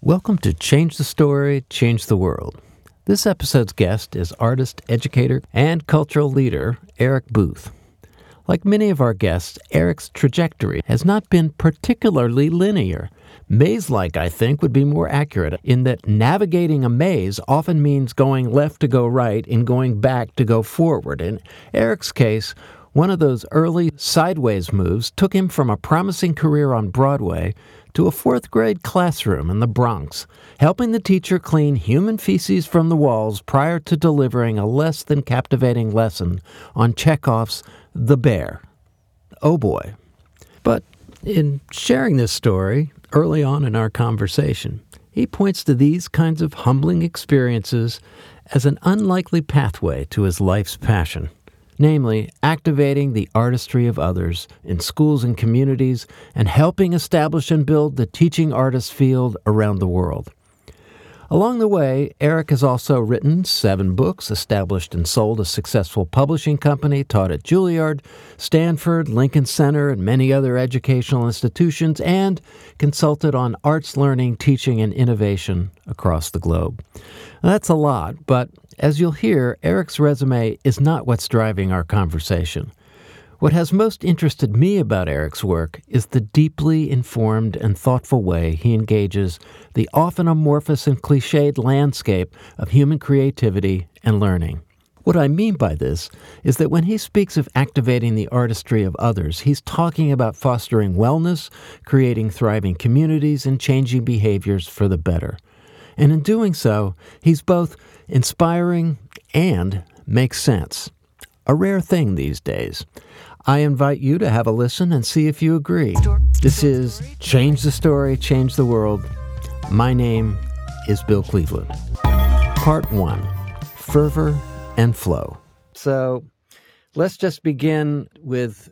Welcome to Change the Story, Change the World. This episode's guest is artist, educator, and cultural leader Eric Booth. Like many of our guests, Eric's trajectory has not been particularly linear. Maze like, I think, would be more accurate in that navigating a maze often means going left to go right and going back to go forward. In Eric's case, one of those early sideways moves took him from a promising career on Broadway to a fourth grade classroom in the Bronx, helping the teacher clean human feces from the walls prior to delivering a less than captivating lesson on Chekhov's The Bear. Oh boy. But in sharing this story early on in our conversation, he points to these kinds of humbling experiences as an unlikely pathway to his life's passion namely, activating the artistry of others in schools and communities and helping establish and build the teaching artist field around the world. Along the way, Eric has also written seven books, established and sold a successful publishing company, taught at Juilliard, Stanford, Lincoln Center, and many other educational institutions, and consulted on arts learning, teaching, and innovation across the globe. That's a lot, but as you'll hear, Eric's resume is not what's driving our conversation. What has most interested me about Eric's work is the deeply informed and thoughtful way he engages the often amorphous and cliched landscape of human creativity and learning. What I mean by this is that when he speaks of activating the artistry of others, he's talking about fostering wellness, creating thriving communities, and changing behaviors for the better. And in doing so, he's both inspiring and makes sense. A rare thing these days. I invite you to have a listen and see if you agree. This is Change the Story, Change the World. My name is Bill Cleveland. Part 1 Fervor and Flow. So let's just begin with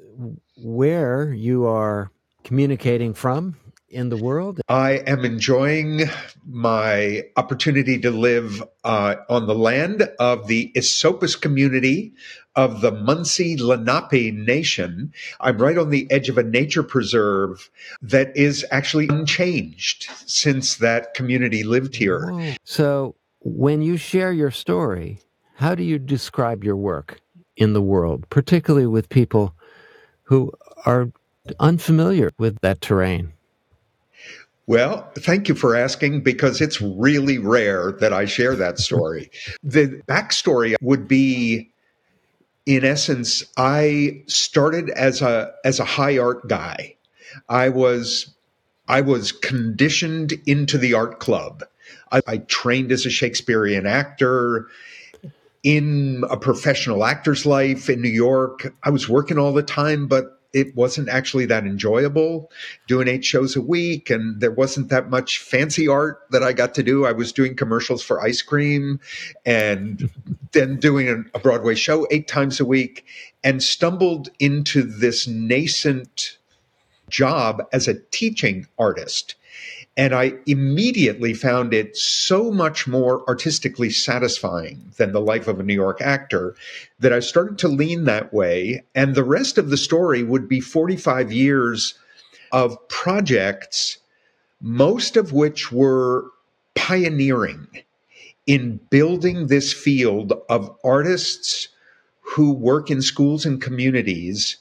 where you are communicating from in the world? I am enjoying my opportunity to live uh, on the land of the Esopus community of the Munsee Lenape Nation. I'm right on the edge of a nature preserve that is actually unchanged since that community lived here. So, when you share your story, how do you describe your work in the world, particularly with people who are unfamiliar with that terrain? Well, thank you for asking because it's really rare that I share that story. the backstory would be in essence, I started as a as a high art guy. I was I was conditioned into the art club. I, I trained as a Shakespearean actor in a professional actor's life in New York. I was working all the time, but it wasn't actually that enjoyable doing eight shows a week and there wasn't that much fancy art that I got to do. I was doing commercials for ice cream and then doing a Broadway show eight times a week and stumbled into this nascent job as a teaching artist and I immediately found it so much more artistically satisfying than the life of a New York actor that I started to lean that way. And the rest of the story would be 45 years of projects, most of which were pioneering in building this field of artists who work in schools and communities.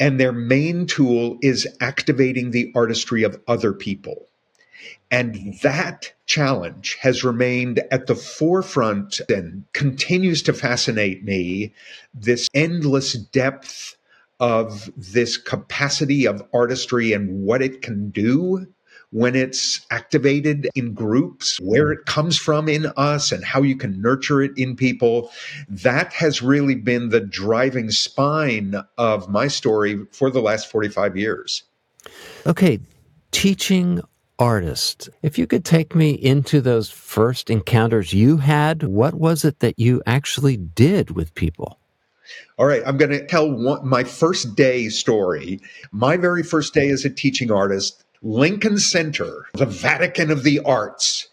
And their main tool is activating the artistry of other people. And that challenge has remained at the forefront and continues to fascinate me. This endless depth of this capacity of artistry and what it can do when it's activated in groups, where it comes from in us, and how you can nurture it in people. That has really been the driving spine of my story for the last 45 years. Okay, teaching artist. If you could take me into those first encounters you had, what was it that you actually did with people? All right, I'm going to tell one, my first day story. My very first day as a teaching artist, Lincoln Center, the Vatican of the arts,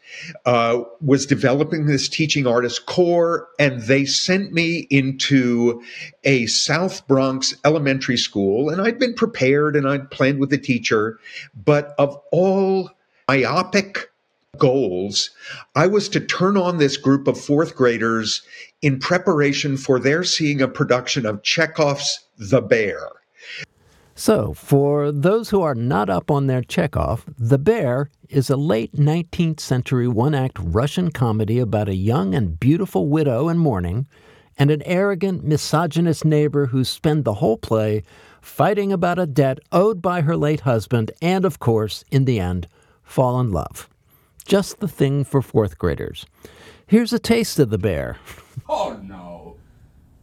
uh, was developing this teaching artist corps, and they sent me into a South Bronx elementary school. And I'd been prepared and I'd planned with the teacher, but of all myopic goals, I was to turn on this group of fourth graders in preparation for their seeing a production of Chekhov's The Bear. So, for those who are not up on their Chekhov, The Bear is a late 19th century one act Russian comedy about a young and beautiful widow in mourning and an arrogant, misogynist neighbor who spend the whole play fighting about a debt owed by her late husband and, of course, in the end, fall in love. Just the thing for fourth graders. Here's a taste of The Bear. Oh no.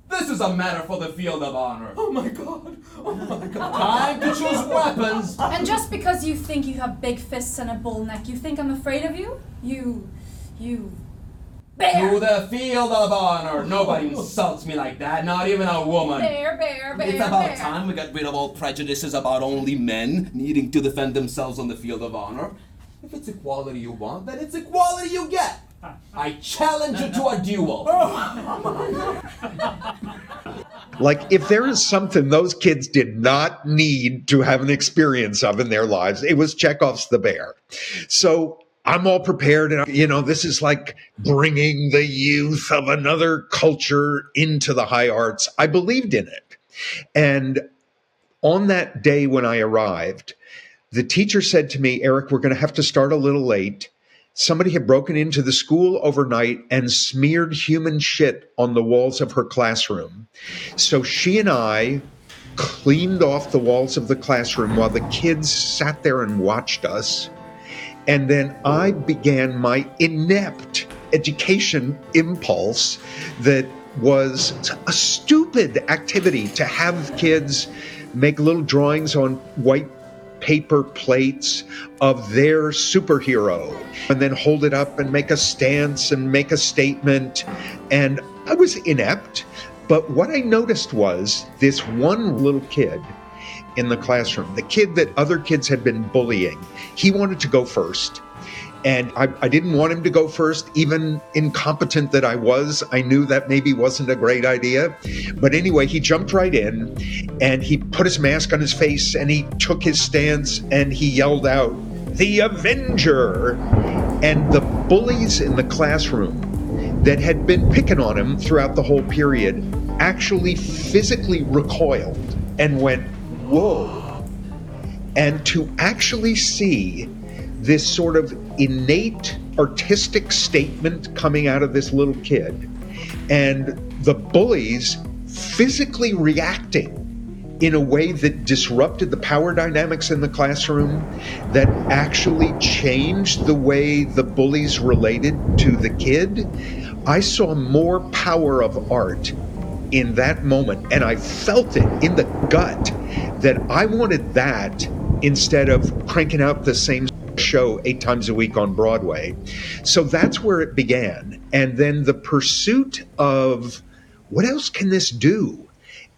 This is a matter for the field of honor. Oh my god! Oh my god! Time to choose weapons. And just because you think you have big fists and a bull neck, you think I'm afraid of you? You. you. Bear! To the field of honor. Nobody insults me like that, not even a woman. Bear, bear, bear. It's about bear. time we got rid of all prejudices about only men needing to defend themselves on the field of honor. If it's equality you want, then it's equality you get. I challenge you to a duel. Oh. Like, if there is something those kids did not need to have an experience of in their lives, it was Chekhov's The Bear. So I'm all prepared. And, you know, this is like bringing the youth of another culture into the high arts. I believed in it. And on that day when I arrived, the teacher said to me, Eric, we're going to have to start a little late somebody had broken into the school overnight and smeared human shit on the walls of her classroom. So she and I cleaned off the walls of the classroom while the kids sat there and watched us. And then I began my inept education impulse that was a stupid activity to have kids make little drawings on white paper plates of their superhero and then hold it up and make a stance and make a statement. And I was inept. But what I noticed was this one little kid in the classroom, the kid that other kids had been bullying, he wanted to go first. And I, I, didn't want him to go first, even incompetent that I was. I knew that maybe wasn't a great idea. But anyway, he jumped right in and he put his mask on his face and he took his stance and he yelled out, The Avenger! And the bullies in the classroom that had been picking on him throughout the whole period actually physically recoiled and went, Whoa. And to actually see this sort of innate artistic statement coming out of this little kid and the bullies physically reacting in a way that disrupted the power dynamics in the classroom, that actually changed the way the bullies related to the kid. I saw more power of art in that moment, and I felt it in the gut that I wanted that instead of cranking out the same show eight times a week on Broadway. So that's where it began. And then the pursuit of what else can this do?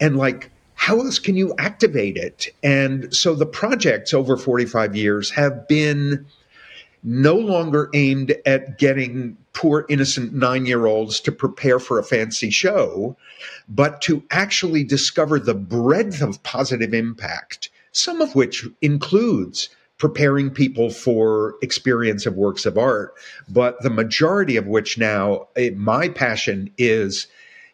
And like, how else can you activate it? And so the projects over 45 years have been no longer aimed at getting poor, innocent nine year olds to prepare for a fancy show, but to actually discover the breadth of positive impact, some of which includes preparing people for experience of works of art, but the majority of which now, it, my passion is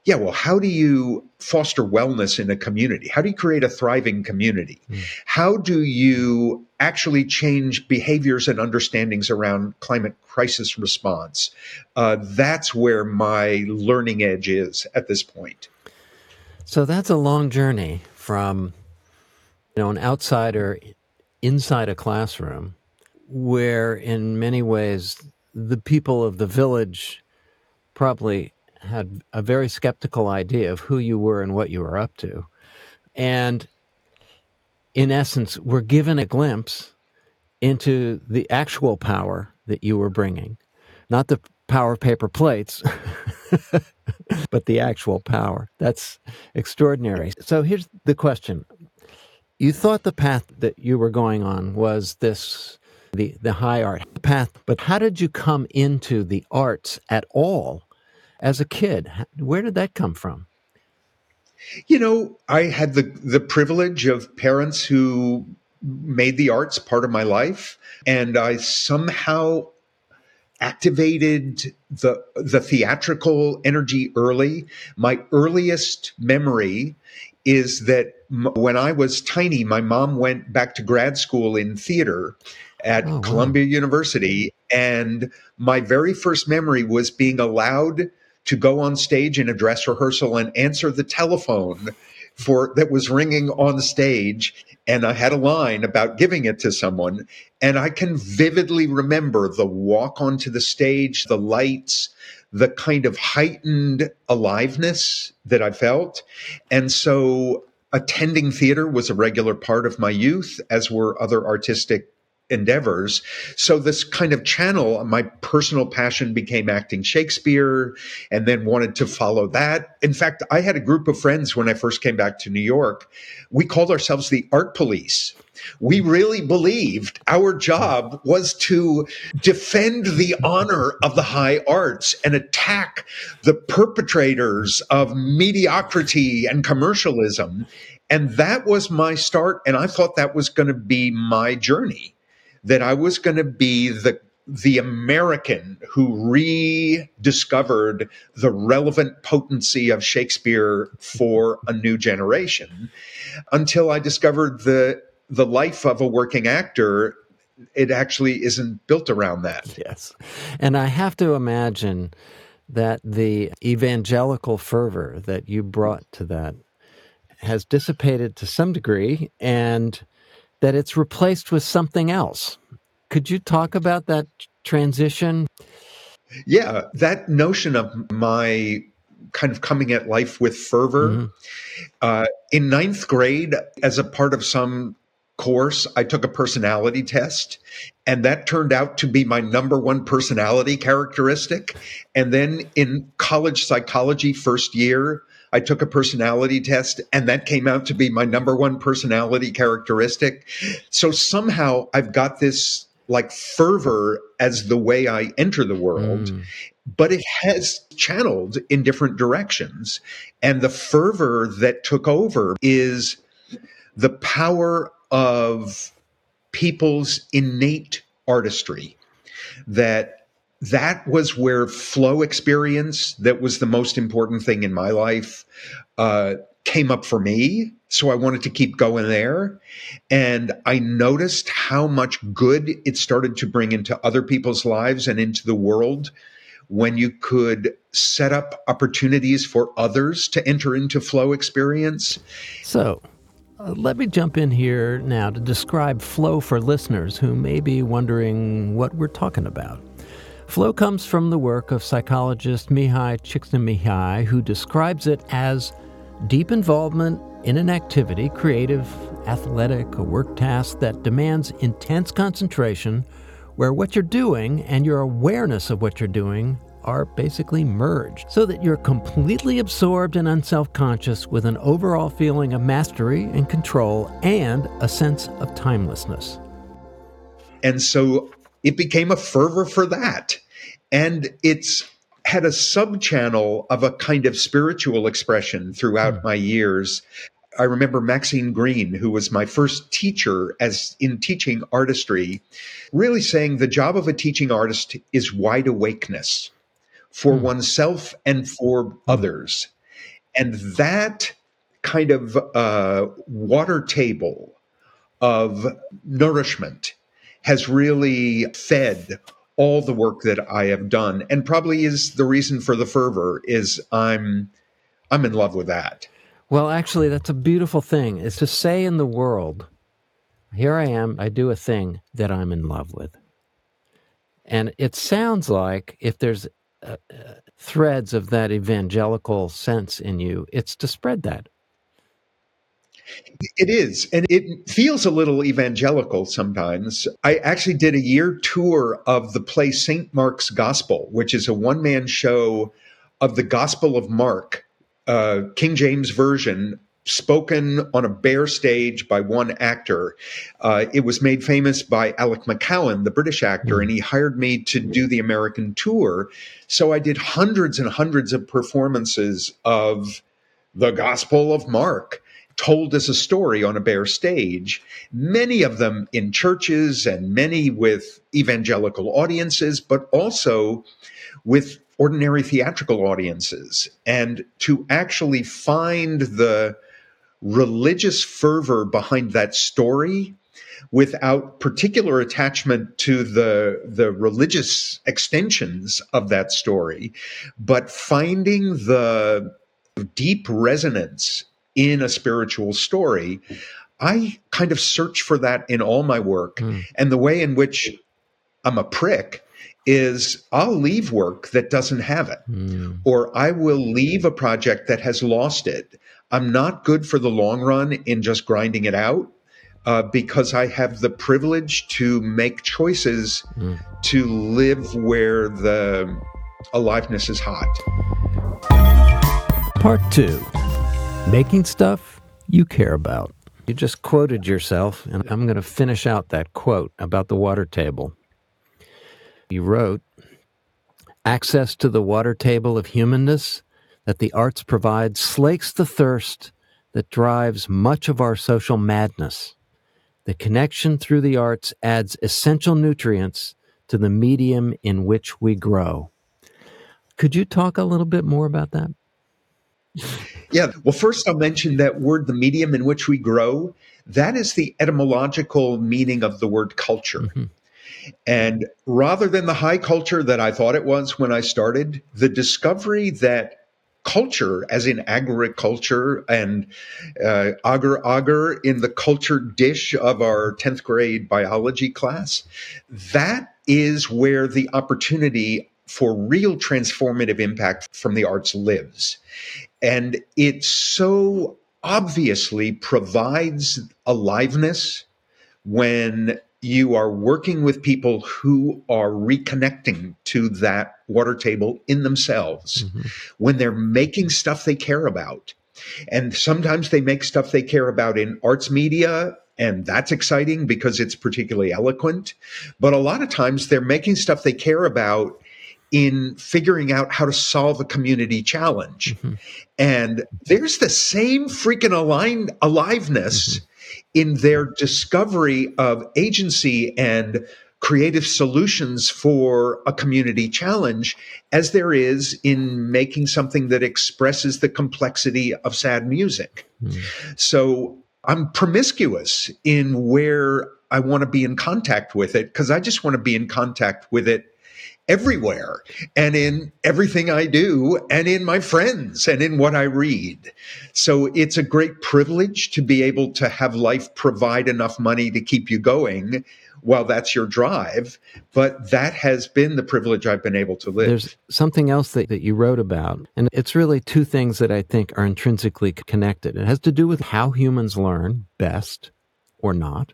yeah, well, how do you foster wellness in a community? How do you create a thriving community? Mm. How do you actually change behaviors and understandings around climate crisis response? Uh, that's where my learning edge is at this point. So that's a long journey from you know an outsider inside a classroom where, in many ways, the people of the village probably had a very skeptical idea of who you were and what you were up to. And in essence, were given a glimpse into the actual power that you were bringing, not the power of paper plates, but the actual power. That's extraordinary. So here's the question you thought the path that you were going on was this the the high art path but how did you come into the arts at all as a kid where did that come from you know i had the the privilege of parents who made the arts part of my life and i somehow activated the the theatrical energy early. My earliest memory is that when I was tiny, my mom went back to grad school in theater at Oh, wow. Columbia University, and my very first memory was being allowed to go on stage in a dress rehearsal and answer the telephone for that was ringing on stage and I had a line about giving it to someone and I can vividly remember the walk onto the stage, the lights, the kind of heightened aliveness that I felt. And so attending theater was a regular part of my youth, as were other artistic endeavors. So this kind of channel, my personal passion became acting Shakespeare and then wanted to follow that. In fact, I had a group of friends when I first came back to New York. We called ourselves the art police. We really believed our job was to defend the honor of the high arts and attack the perpetrators of mediocrity and commercialism. And that was my start. And I thought that was going to be my journey that I was going to be the the American who rediscovered the relevant potency of Shakespeare for a new generation until I discovered the the life of a working actor it actually isn't built around that. Yes. And I have to imagine that the evangelical fervor that you brought to that has dissipated to some degree and that it's replaced with something else. Could you talk about that transition? Yeah, that notion of my kind of coming at life with fervor. Mhm. Uh, in ninth grade, as a part of some course, I took a personality test, and that turned out to be my number one personality characteristic. And then in college psychology, first year, I took a personality test, and that came out to be my number one personality characteristic. So somehow I've got this like fervor as the way I enter the world Mm. but it has channeled in different directions. And the fervor that took over is the power of people's innate artistry. That that was where flow experience, that was the most important thing in my life, uh, came up for me. So I wanted to keep going there. And I noticed how much good it started to bring into other people's lives and into the world when you could set up opportunities for others to enter into flow experience. So, Uh, let me jump in here now to describe flow for listeners who may be wondering what we're talking about. Flow comes from the work of psychologist Mihaly Csikszentmihalyi, who describes it as deep involvement in an activity, creative, athletic, a work task that demands intense concentration, where what you're doing and your awareness of what you're doing are basically merged, so that you're completely absorbed and unself conscious with an overall feeling of mastery and control and a sense of timelessness. And so it became a fervor for that. And it's had a sub channel of a kind of spiritual expression throughout hmm. my years. I remember Maxine Greene, who was my first teacher as in teaching artistry, really saying the job of a teaching artist is wide awakeness for oneself and for others. And that kind of uh, water table of nourishment has really fed all the work that I have done and probably is the reason for the fervor is I'm I'm in love with that. Well, actually, that's a beautiful thing, is to say in the world, here I am, I do a thing that I'm in love with. And it sounds like if there's uh, uh, threads of that evangelical sense in you, it's to spread that. It is, and it feels a little evangelical sometimes. I actually did a year tour of the play St. Mark's Gospel, which is a one man show of the Gospel of Mark, uh, King James Version, spoken on a bare stage by one actor. Uh, it was made famous by Alec McCowen, the British actor, and he hired me to do the American tour. So I did hundreds and hundreds of performances of the Gospel of Mark told as a story on a bare stage, many of them in churches and many with evangelical audiences, but also with ordinary theatrical audiences. And to actually find the religious fervor behind that story without particular attachment to the the religious extensions of that story but finding the deep resonance in a spiritual story i kind of search for that in all my work mm. and the way in which i'm a prick is I'll leave work that doesn't have it, mm. or I will leave a project that has lost it. I'm not good for the long run in just grinding it out uh, because I have the privilege to make choices mm. to live where the aliveness is hot. Part two making stuff you care about. You just quoted yourself, and I'm going to finish out that quote about the water table. You wrote, Access to the water table of humanness that the arts provide slakes the thirst that drives much of our social madness. The connection through the arts adds essential nutrients to the medium in which we grow. Could you talk a little bit more about that? Yeah. Well, first, I'll mention that word, the medium in which we grow. That is the etymological meaning of the word culture. Mm-hmm. And rather than the high culture that I thought it was when I started, the discovery that culture, as in agriculture and uh, agar agar in the culture dish of our 10th grade biology class, that is where the opportunity for real transformative impact from the arts lives. And it so obviously provides aliveness when you are working with people who are reconnecting to that water table in themselves mm-hmm. when they're making stuff they care about. And sometimes they make stuff they care about in arts media, and that's exciting because it's particularly eloquent. But a lot of times they're making stuff they care about in figuring out how to solve a community challenge. Mm-hmm. And there's the same freaking align- aliveness. Mm-hmm in their discovery of agency and creative solutions for a community challenge as there is in making something that expresses the complexity of sad music. Mm. So I'm promiscuous in where I want to be in contact with it because I just want to be in contact with it everywhere and in everything I do and in my friends and in what I read. So it's a great privilege to be able to have life provide enough money to keep you going while that's your drive. But that has been the privilege I've been able to live. There's something else that, that you wrote about, and it's really two things that I think are intrinsically connected. It has to do with how humans learn best or not.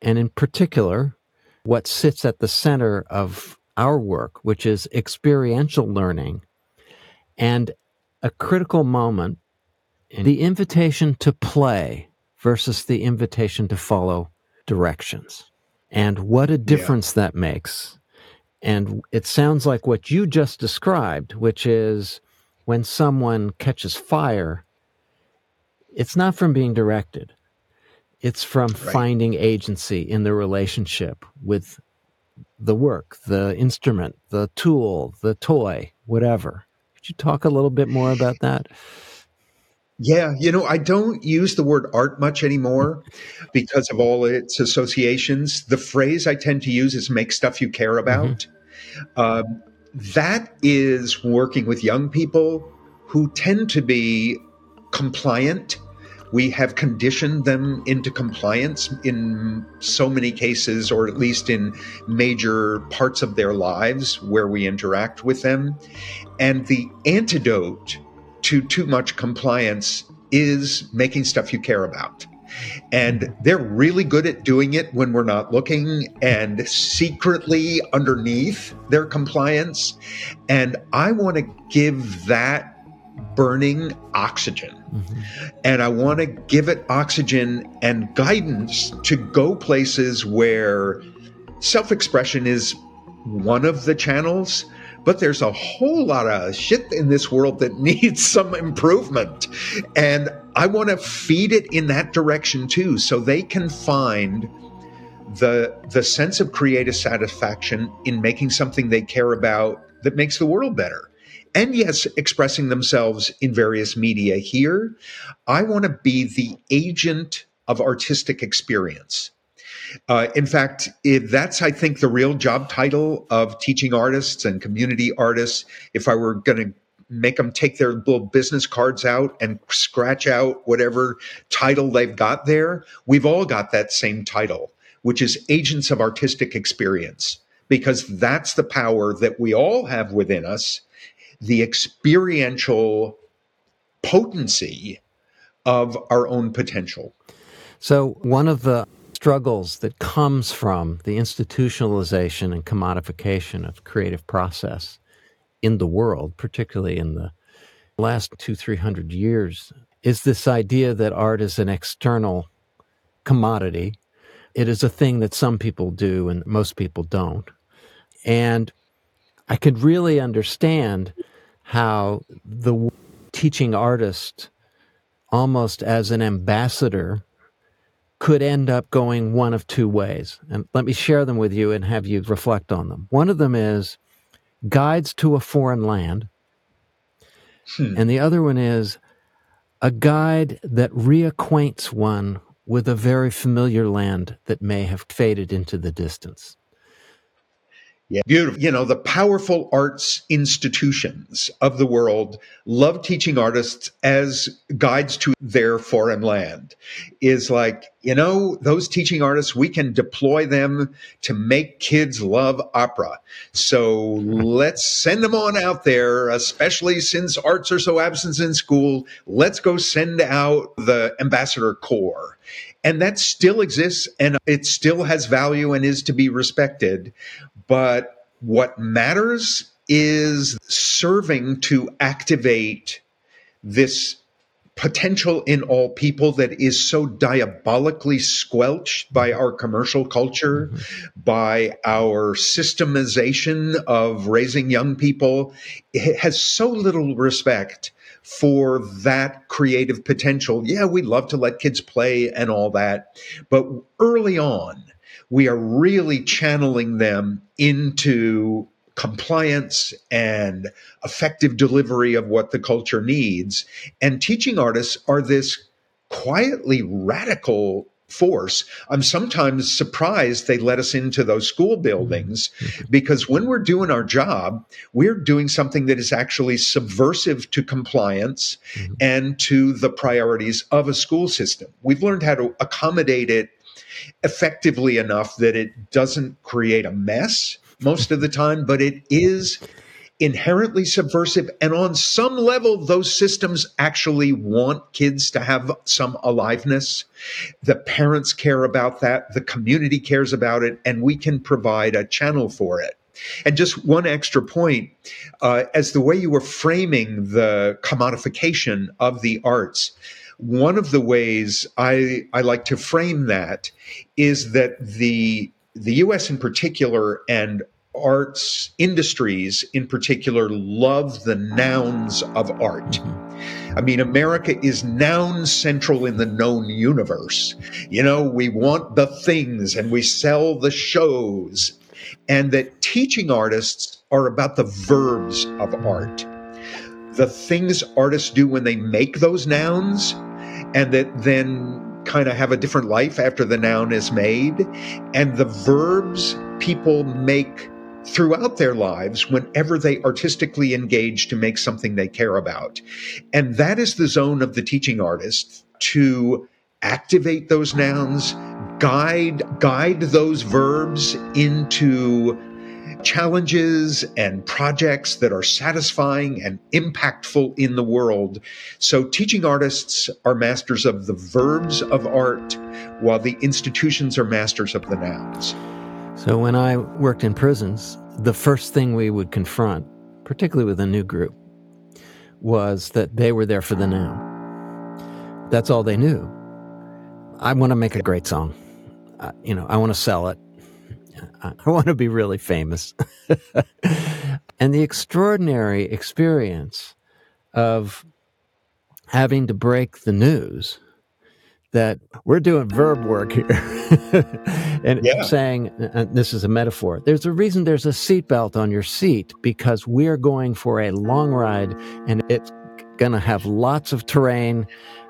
And in particular, what sits at the center of our work, which is experiential learning, and a critical moment the invitation to play versus the invitation to follow directions. And what a difference yeah. that makes. And it sounds like what you just described, which is when someone catches fire, it's not from being directed. It's from right. finding agency in the relationship with the work, the instrument, the tool, the toy, whatever. Could you talk a little bit more about that? Yeah, you know, I don't use the word art much anymore because of all its associations. The phrase I tend to use is make stuff you care about. Mm-hmm. Um, that is working with young people who tend to be compliant we have conditioned them into compliance in so many cases, or at least in major parts of their lives where we interact with them. And the antidote to too much compliance is making stuff you care about. And they're really good at doing it when we're not looking and secretly underneath their compliance. And I want to give that burning oxygen. Mm-hmm. And I want to give it oxygen and guidance to go places where self expression is one of the channels, but there's a whole lot of shit in this world that needs some improvement. And I want to feed it in that direction too, so they can find the the sense of creative satisfaction in making something they care about that makes the world better and yes, expressing themselves in various media here. I want to be the agent of artistic experience. Uh, in fact, that's, I think, the real job title of teaching artists and community artists. If I were going to make them take their little business cards out and scratch out whatever title they've got there, we've all got that same title, which is agents of artistic experience, because that's the power that we all have within us the experiential potency of our own potential. So, one of the struggles that comes from the institutionalization and commodification of creative process in the world, particularly in the last two, three hundred years, is this idea that art is an external commodity. It is a thing that some people do and most people don't. And I could really understand how the teaching artist, almost as an ambassador, could end up going one of two ways. And let me share them with you and have you reflect on them. One of them is guides to a foreign land, hmm. and the other one is a guide that reacquaints one with a very familiar land that may have faded into the distance. Yeah, beautiful. You know, the powerful arts institutions of the world love teaching artists as guides to their foreign land. Is like, you know, those teaching artists, we can deploy them to make kids love opera. So let's send them on out there, especially since arts are so absent in school. Let's go send out the ambassador corps. And that still exists and it still has value and is to be respected. But what matters is serving to activate this potential in all people that is so diabolically squelched by our commercial culture, mm-hmm. by our systemization of raising young people. It has so little respect for that creative potential. Yeah, we love to let kids play and all that. But early on, we are really channeling them into compliance and effective delivery of what the culture needs. And teaching artists are this quietly radical force. I'm sometimes surprised they let us into those school buildings because when we're doing our job, we're doing something that is actually subversive to compliance mm-hmm. and to the priorities of a school system. We've learned how to accommodate it effectively enough that it doesn't create a mess most of the time, but it is inherently subversive. And on some level, those systems actually want kids to have some aliveness. The parents care about that, the community cares about it, and we can provide a channel for it. And just one extra point uh, as the way you were framing the commodification of the arts, one of the ways I, I like to frame that is that the the US in particular and arts industries in particular love the nouns of art. I mean, America is noun central in the known universe. You know, we want the things and we sell the shows. And that teaching artists are about the verbs of art. The things artists do when they make those nouns, and that then kind of have a different life after the noun is made. And the verbs people make throughout their lives whenever they artistically engage to make something they care about. And that is the zone of the teaching artist to activate those nouns, guide guide those verbs into challenges and projects that are satisfying and impactful in the world. So, teaching artists are masters of the verbs of art, while the institutions are masters of the nouns. So when I worked in prisons, the first thing we would confront, particularly with a new group, was that they were there for the noun. That's all they knew. I want to make a great song. Uh, you know, I want to sell it. I want to be really famous. and the extraordinary experience of having to break the news that we're doing verb work here and Yeah. saying and this is a metaphor there's a reason there's a seatbelt on your seat because we're going for a long ride and it's going to have lots of terrain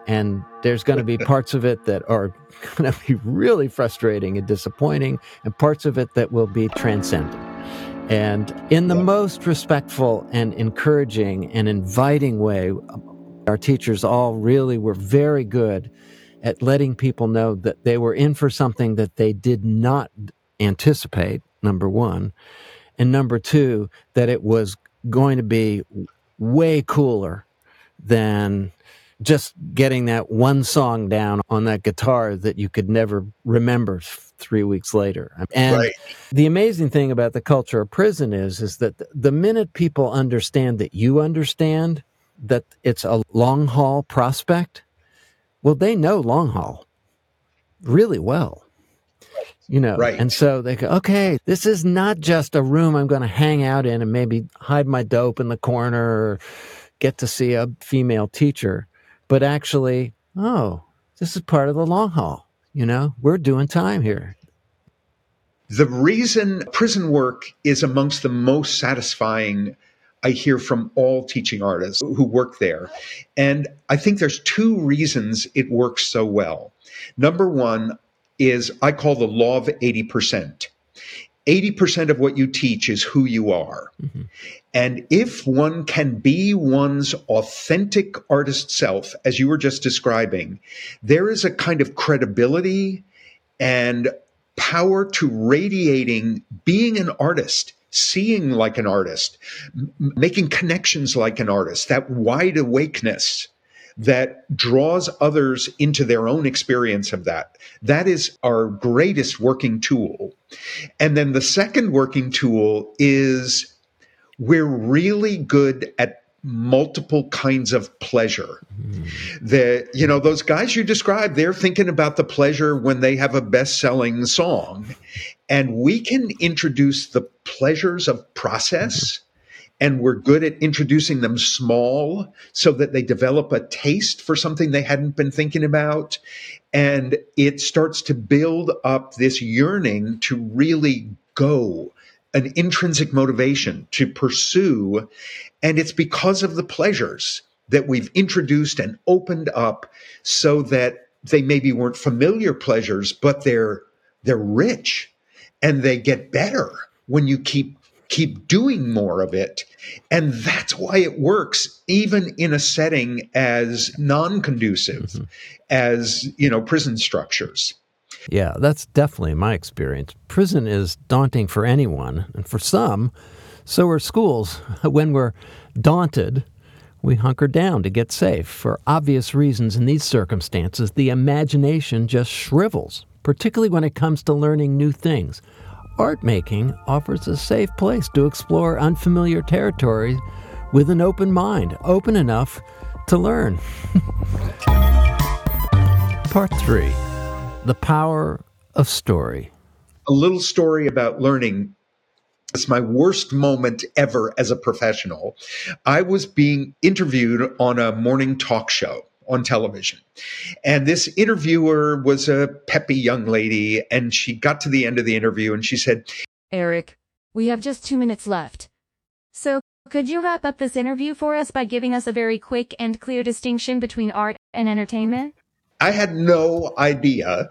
and there's going to be parts of it that are going to be really frustrating and disappointing and parts of it that will be transcendent and in the most respectful and encouraging and inviting way our teachers all really were very good at letting people know that they were in for something that they did not anticipate, number one. And number two, that it was going to be way cooler than just getting that one song down on that guitar that you could never remember three weeks later. And Right. the amazing thing about the culture of prison is, is that the minute people understand that you understand that it's a long haul prospect, well, they know long haul really well. You know, Right. and so they go, okay, this is not just a room I'm going to hang out in and maybe hide my dope in the corner or get to see a female teacher, but actually, oh, this is part of the long haul. You know, we're doing time here. The reason prison work is amongst the most satisfying I hear from all teaching artists who work there. And I think there's two reasons it works so well. Number one is I call the law of 80%. 80% of what you teach is who you are. Mm-hmm. And if one can be one's authentic artist self, as you were just describing, there is a kind of credibility and power to radiating being an artist, seeing like an artist, making connections like an artist, that wide awakeness that draws others into their own experience of that. That is our greatest working tool. And then the second working tool is we're really good at multiple kinds of pleasure. Mm-hmm. The you know those guys you described they're thinking about the pleasure when they have a best-selling song and we can introduce the pleasures of process mm-hmm. And we're good at introducing them small so that they develop a taste for something they hadn't been thinking about. And it starts to build up this yearning to really go an intrinsic motivation to pursue. And it's because of the pleasures that we've introduced and opened up so that they maybe weren't familiar pleasures but they're they're rich and they get better when you keep keep doing more of it and that's why it works even in a setting as non-conducive mm-hmm. as you know prison structures Yeah, that's definitely my experience. Prison is daunting for anyone, and for some, so are schools. When we're daunted, we hunker down to get safe. For obvious reasons, in these circumstances, the imagination just shrivels, particularly when it comes to learning new things. Art making offers a safe place to explore unfamiliar territory with an open mind, open enough to learn. Part 3 The Power of Story. a little story about learning. It's my worst moment ever as a professional. I was being interviewed on a morning talk show on television. And this interviewer was a peppy young lady. And she got to the end of the interview and she said, Eric, we have just two minutes left. So, could you wrap up this interview for us by giving us a very quick and clear distinction between art and entertainment? I had no idea.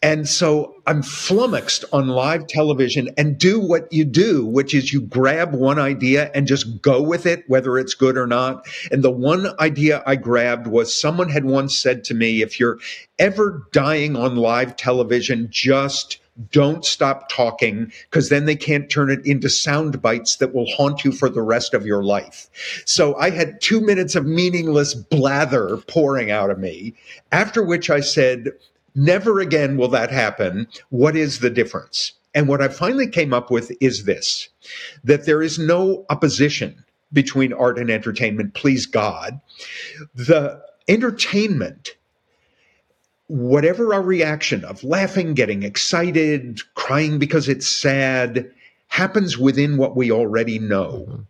And so I'm flummoxed on live television and do what you do, which is you grab one idea and just go with it, whether it's good or not. And the one idea I grabbed was someone had once said to me, if you're ever dying on live television, just don't stop talking because then they can't turn it into sound bites that will haunt you for the rest of your life. So I had two minutes of meaningless blather pouring out of me, after which I said, Never again will that happen. What is the difference? And what I finally came up with is this that there is no opposition between art and entertainment, please God. The entertainment whatever our reaction of laughing, getting excited, crying because it's sad, happens within what we already know. Mm-hmm.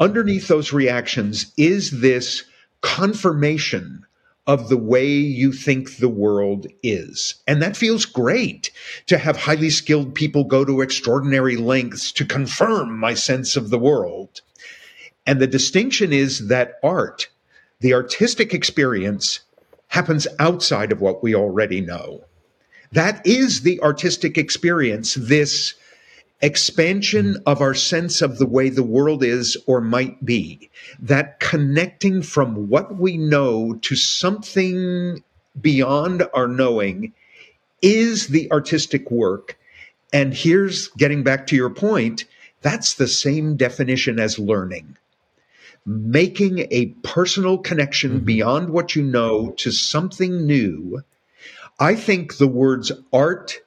Underneath those reactions is this confirmation of the way you think the world is. And that feels great to have highly skilled people go to extraordinary lengths to confirm my sense of the world. And the distinction is that art, the artistic experience, happens outside of what we already know. That is the artistic experience, this expansion of our sense of the way the world is or might be, that connecting from what we know to something beyond our knowing is the artistic work. And here's getting back to your point that's the same definition as learning. Making a personal connection Mm-hmm. beyond what you know to something new. I think the words art,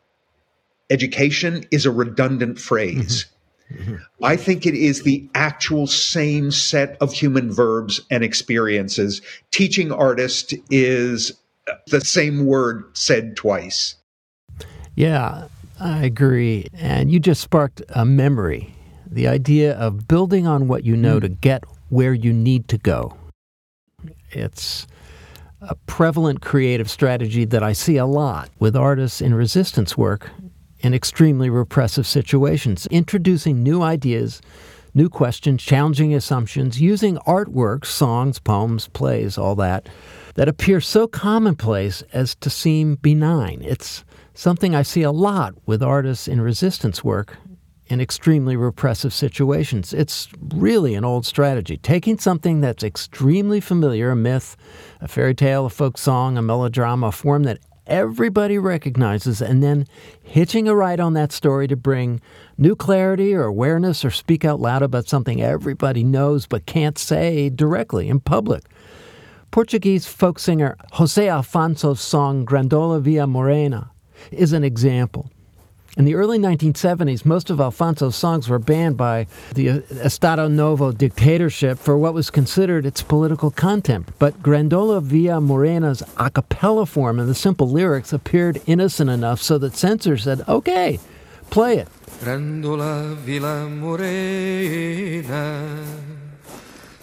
education is a redundant phrase. Mm-hmm. I think it is the actual same set of human verbs and experiences. Teaching artist is the same word said twice. Yeah, I agree. And you just sparked a memory the idea of building on what you know mm. to get where you need to go. It's a prevalent creative strategy that I see a lot with artists in resistance work in extremely repressive situations, introducing new ideas, new questions, challenging assumptions, using artworks, songs, poems, plays, all that, that appear so commonplace as to seem benign. It's something I see a lot with artists in resistance work in extremely repressive situations. It's really an old strategy. Taking something that's extremely familiar, a myth, a fairy tale, a folk song, a melodrama, a form that everybody recognizes, and then hitching a ride on that story to bring new clarity or awareness or speak out loud about something everybody knows but can't say directly in public. Portuguese folk singer Jose Alfonso's song Grandola Vila Morena is an example. In the early 1970s, most of Alfonso's songs were banned by the Estado Novo dictatorship for what was considered its political content. But Grandola Vila Morena's a cappella form and the simple lyrics appeared innocent enough so that censors said, okay, play it. Grandola Vila Morena,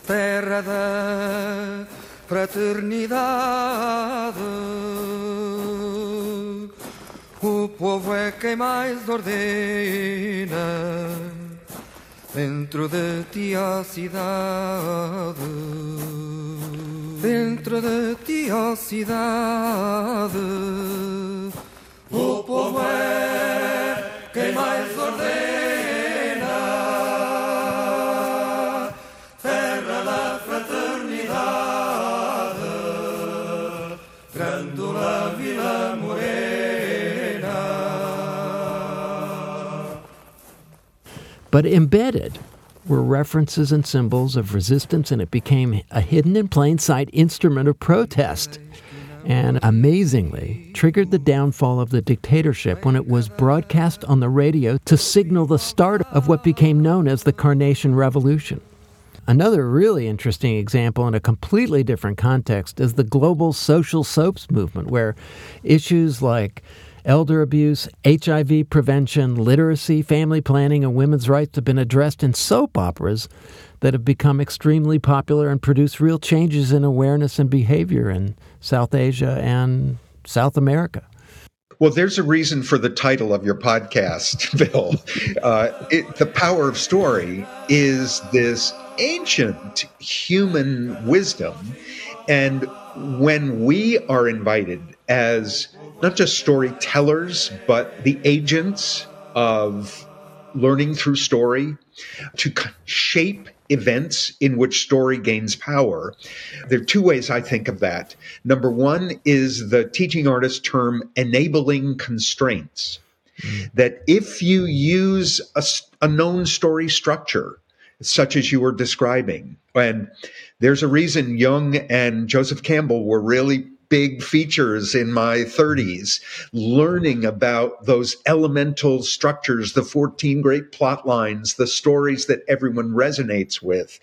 terra da fraternidade. O povo é quem mais ordena dentro de ti a cidade. Dentro de ti a cidade. O povo é quem mais ordena. But embedded were references and symbols of resistance, and it became a hidden in plain sight instrument of protest. And amazingly, triggered the downfall of the dictatorship when it was broadcast on the radio to signal the start of what became known as the Carnation Revolution. Another really interesting example in a completely different context is the global social soaps movement, where issues like elder abuse, HIV prevention, literacy, family planning, and women's rights have been addressed in soap operas that have become extremely popular and produce real changes in awareness and behavior in South Asia and South America. Well, there's a reason for the title of your podcast, Bill. Uh, it, the power of story is this ancient human wisdom. And when we are invited as not just storytellers, but the agents of learning through story to shape events in which story gains power. There are two ways I think of that. Number one is the teaching artist term enabling constraints. That if you use a, a known story structure, such as you were describing, and there's a reason Jung and Joseph Campbell were really big features in my 30s, learning about those elemental structures, the 14 great plot lines, the stories that everyone resonates with.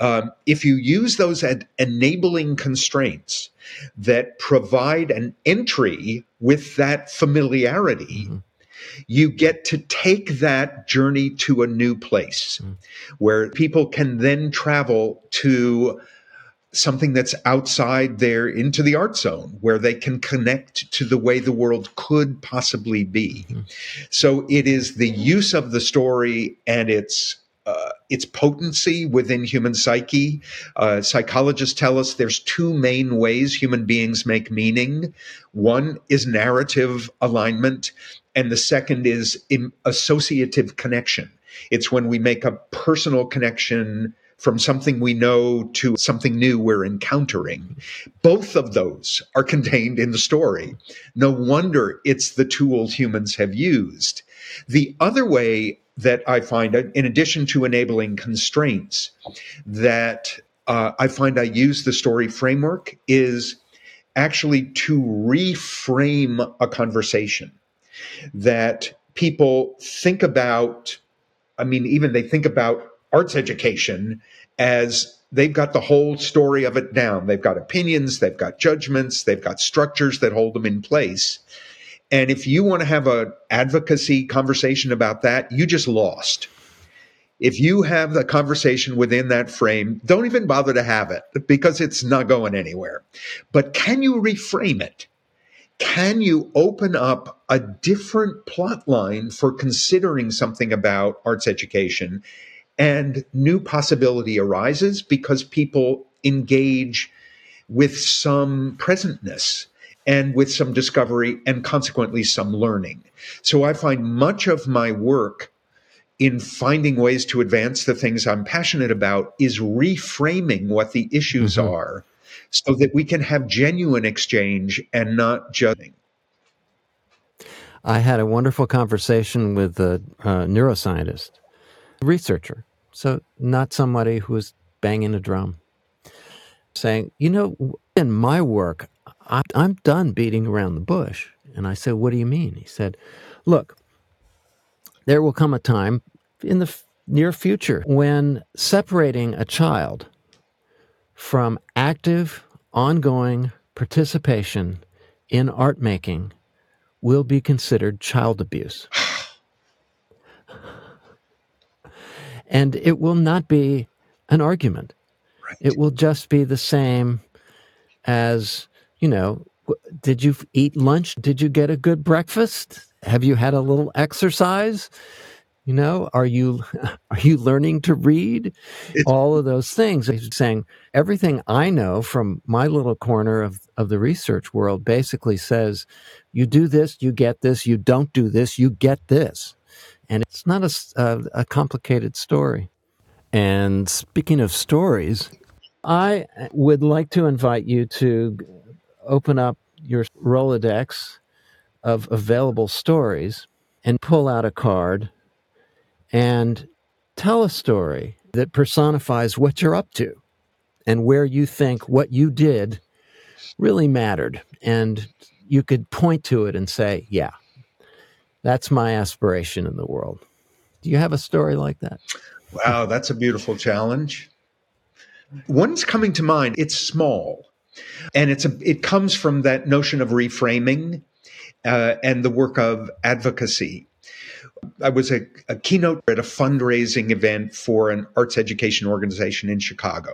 Um, if you use those as enabling constraints that provide an entry with that familiarity, you get to take that journey to a new place where people can then travel to something that's outside there into the art zone where they can connect to the way the world could possibly be. So it is the use of the story and its uh, its potency within human psyche. Uh, psychologists tell us there's two main ways human beings make meaning. One is narrative alignment, and the second is associative connection. It's when we make a personal connection from something we know to something new we're encountering. Both of those are contained in the story. No wonder it's the tool humans have used. The other way that I find, in addition to enabling constraints, that uh, I find I use the story framework is actually to reframe a conversation that people think about. I mean, even they think about arts education as they've got the whole story of it down. They've got opinions, they've got judgments, they've got structures that hold them in place. And if you want to have an advocacy conversation about that, you just lost. If you have the conversation within that frame, don't even bother to have it because it's not going anywhere. But can you reframe it? Can you open up a different plot line for considering something about arts education? And new possibility arises because people engage with some presentness and with some discovery and consequently some learning. So I find much of my work in finding ways to advance the things I'm passionate about is reframing what the issues Mhm. are so that we can have genuine exchange and not judging. I had a wonderful conversation with a, uh neuroscientist, researcher, so not somebody who was banging a drum, saying, You know, in my work, I, I'm done beating around the bush. And I said, What do you mean? He said, Look, there will come a time in the f- near future when separating a child from active, ongoing participation in art making will be considered child abuse. And it will not be an argument. It will just be the same as, you know, did you eat lunch? Did you get a good breakfast? Have you had a little exercise? You know, are you are you learning to read? All of those things. He's saying everything I know from my little corner of, of the research world basically says you do this, you get this, you don't do this, you get this. And it's not a a complicated story. And speaking of stories, I uh, would like to invite you to open up your Rolodex of available stories and pull out a card and tell a story that personifies what you're up to and where you think what you did really mattered. And you could point to it and say, yeah, that's my aspiration in the world. Do you have a story like that? Wow, that's a beautiful challenge. One's coming to mind. It's small, and it's a. It comes from that notion of reframing uh, and the work of advocacy. I was a, a keynote at a fundraising event for an arts education organization in Chicago,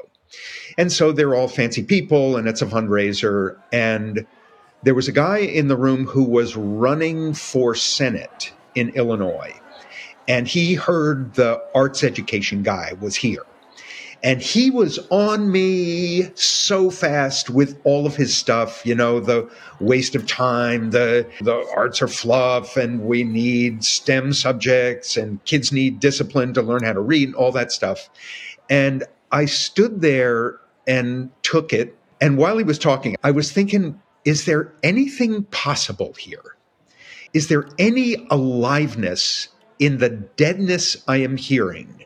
and so they're all fancy people, and it's a fundraiser. And there was a guy in the room who was running for Senate in Illinois and he heard the arts education guy was here. And he was on me so fast with all of his stuff you know the waste of time the the arts are fluff and we need stem subjects and kids need discipline to learn how to read and all that stuff. And i stood there and took it. And while he was talking i was thinking is there anything possible here is there any aliveness in the deadness I am hearing?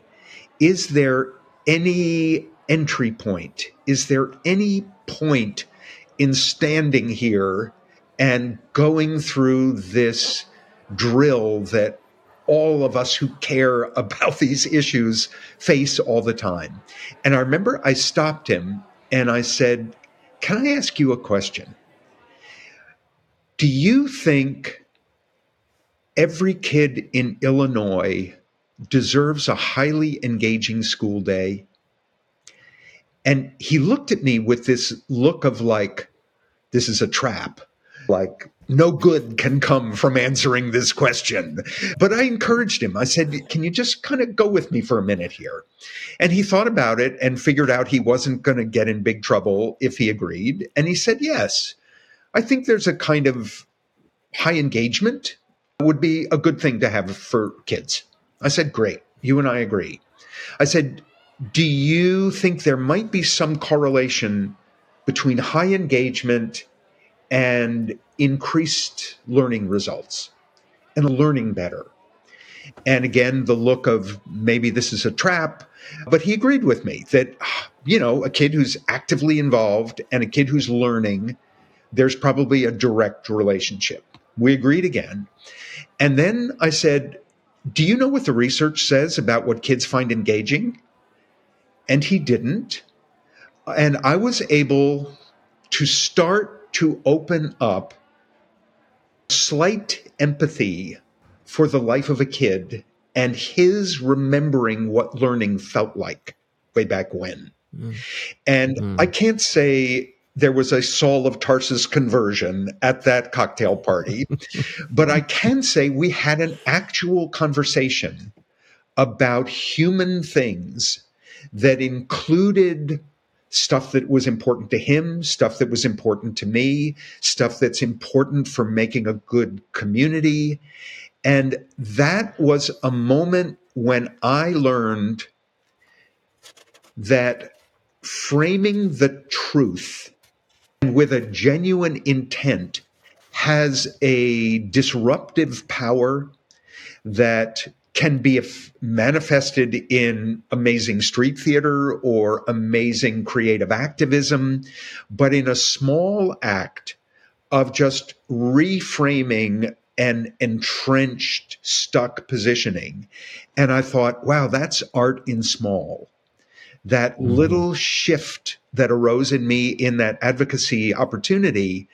Is there any entry point? Is there any point in standing here and going through this drill that all of us who care about these issues face all the time? And I remember I stopped him and I said, Can I ask you a question? Do you think every kid in Illinois deserves a highly engaging school day. And he looked at me with this look of like, this is a trap. Like, no good can come from answering this question. But I encouraged him. I said, Can you just kind of go with me for a minute here? And he thought about it and figured out he wasn't going to get in big trouble if he agreed. And he said, Yes, I think there's a kind of high engagement would be a good thing to have for kids. I said, Great. You and I agree. I said, Do you think there might be some correlation between high engagement and increased learning results and learning better? And again, the look of maybe this is a trap, but he agreed with me that, you know, a kid who's actively involved and a kid who's learning, there's probably a direct relationship. We agreed again. And then I said, Do you know what the research says about what kids find engaging? And he didn't. And I was able to start to open up slight empathy for the life of a kid and his remembering what learning felt like way back when. Mm. And mm. I can't say there was a Saul of Tarsus conversion at that cocktail party, but I can say we had an actual conversation about human things that included stuff that was important to him, stuff that was important to me, stuff that's important for making a good community. And that was a moment when I learned that framing the truth with a genuine intent has a disruptive power that can be manifested in amazing street theater or amazing creative activism, but in a small act of just reframing an entrenched, stuck positioning. And I thought, wow, that's art in small. That mm. little shift that arose in me in that advocacy opportunity,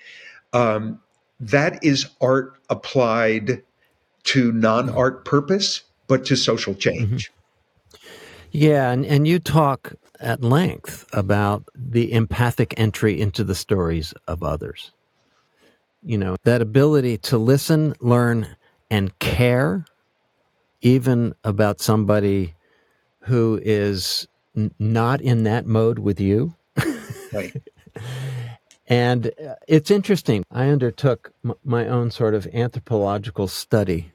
um, that is art applied to non art purpose but to social change. Mm-hmm. Yeah, and, and you talk at length about the empathic entry into the stories of others. You know, that ability to listen, learn, and care, even about somebody who is n- not in that mode with you. Right. and uh, it's interesting. I undertook m- my own sort of anthropological study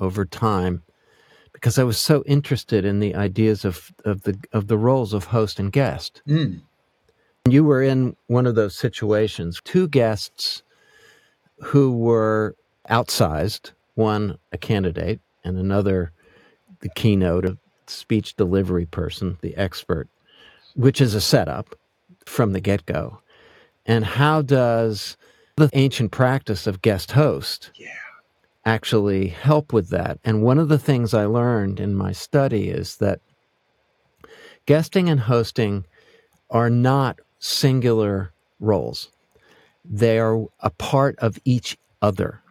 over time because I was so interested in the ideas of, of the of the roles of host and guest. Mm. You were in one of those situations, two guests who were outsized, one a candidate and another the keynote, speech delivery person, the expert, which is a setup from the get-go. And how does the ancient practice of guest host yeah actually help with that. And one of the things I learned in my study is that guesting and hosting are not singular roles, they are a part of each other.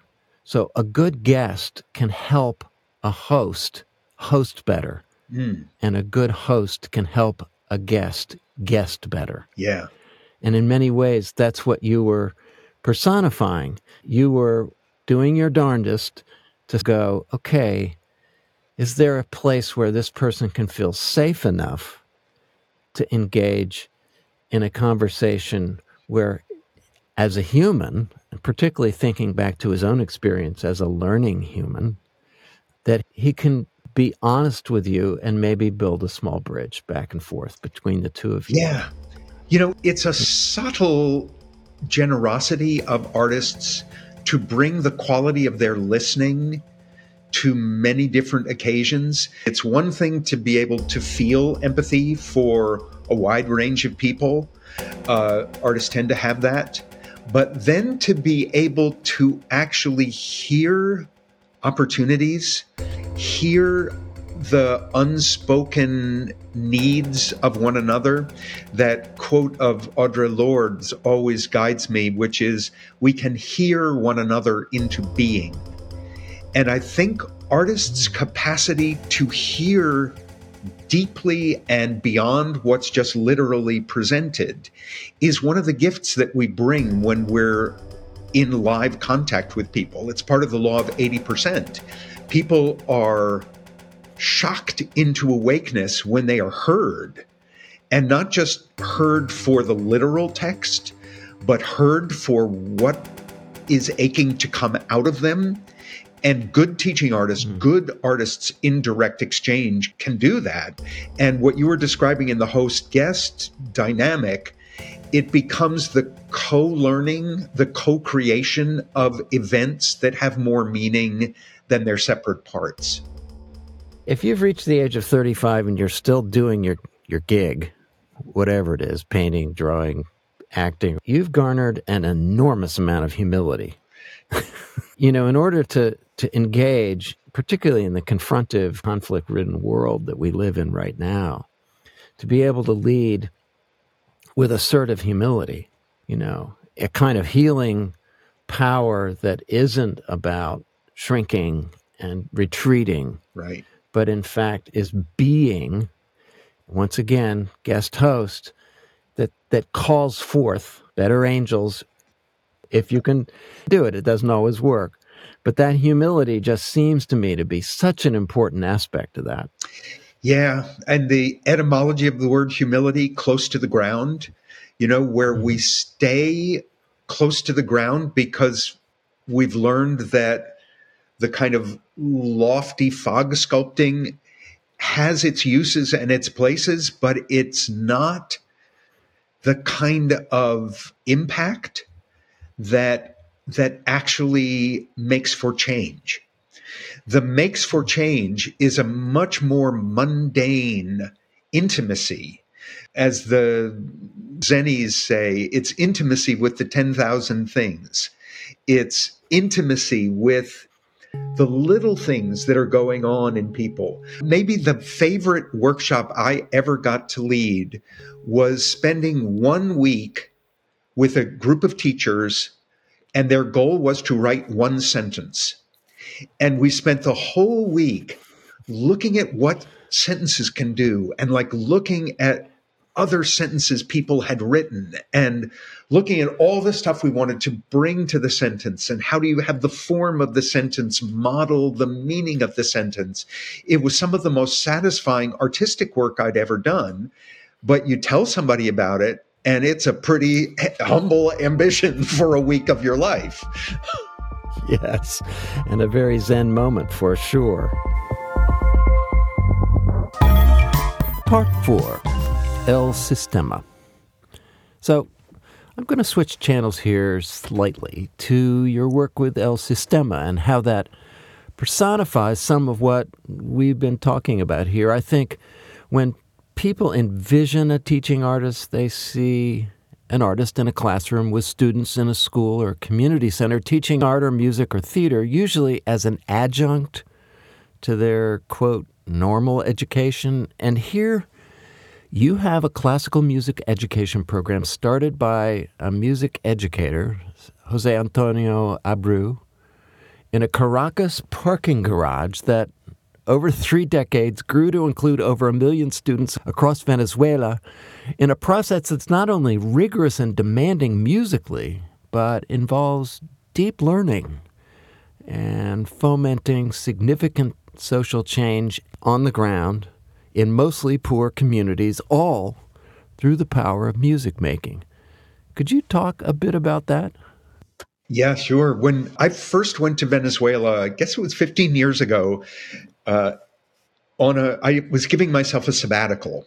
So a good guest can help a host host better, mm. and a good host can help a guest guest better. Yeah. And in many ways, that's what you were personifying. You were doing your darndest to go, okay, is there a place where this person can feel safe enough to engage in a conversation where, as a human, and particularly thinking back to his own experience as a learning human, that he can be honest with you and maybe build a small bridge back and forth between the two of you. Yeah. You know, it's a subtle generosity of artists to bring the quality of their listening to many different occasions. It's one thing to be able to feel empathy for a wide range of people. Uh, artists tend to have that. But then to be able to actually hear opportunities, hear the unspoken needs of one another. That quote of Audre Lorde's always guides me, which is, We can hear one another into being. And I think artists' capacity to hear deeply and beyond what's just literally presented is one of the gifts that we bring when we're in live contact with people. It's part of the law of 80%. People are shocked into awakeness when they are heard, and not just heard for the literal text, but heard for what is aching to come out of them. And good teaching artists, mm. good artists in direct exchange can do that. And what you were describing in the host guest dynamic, it becomes the co learning, the co creation of events that have more meaning than their separate parts. If you've reached the age of 35 and you're still doing your, your gig, whatever it is painting, drawing, acting you've garnered an enormous amount of humility. you know, in order to, to engage, particularly in the confrontive, conflict ridden world that we live in right now, to be able to lead with assertive humility, you know, a kind of healing power that isn't about shrinking and retreating. Right but in fact is being, once again, guest host, that, that calls forth better angels. If you can do it, it doesn't always work. But that humility just seems to me to be such an important aspect of that. Yeah. And the etymology of the word humility, close to the ground, you know, where mm-hmm. we stay close to the ground because we've learned that the kind of lofty fog sculpting has its uses and its places, but it's not the kind of impact that that actually makes for change. The makes for change is a much more mundane intimacy. As the Zennies say, it's intimacy with the 10,000 things. It's intimacy with the little things that are going on in people. Maybe the favorite workshop I ever got to lead was spending one week with a group of teachers, and their goal was to write one sentence. And we spent the whole week looking at what sentences can do and like looking at other sentences people had written and looking at all the stuff we wanted to bring to the sentence and how do you have the form of the sentence model the meaning of the sentence. It was some of the most satisfying artistic work I'd ever done. But you tell somebody about it, and it's a pretty eh, humble ambition for a week of your life. yes, and a very Zen moment for sure. Part 4 El Sistema. So, I'm going to switch channels here slightly to your work with El Sistema and how that personifies some of what we've been talking about here. I think when people envision a teaching artist, they see an artist in a classroom with students in a school or community center teaching art or music or theater, usually as an adjunct to their quote normal education. And here, you have a classical music education program started by a music educator, Jose Antonio Abreu, in a Caracas parking garage that over three decades grew to include over a million students across Venezuela in a process that's not only rigorous and demanding musically, but involves deep learning and fomenting significant social change on the ground in mostly poor communities, all through the power of music making. Could you talk a bit about that? Yeah, sure. When I first went to Venezuela, I guess it was 15 years ago, uh, on a, I was giving myself a sabbatical,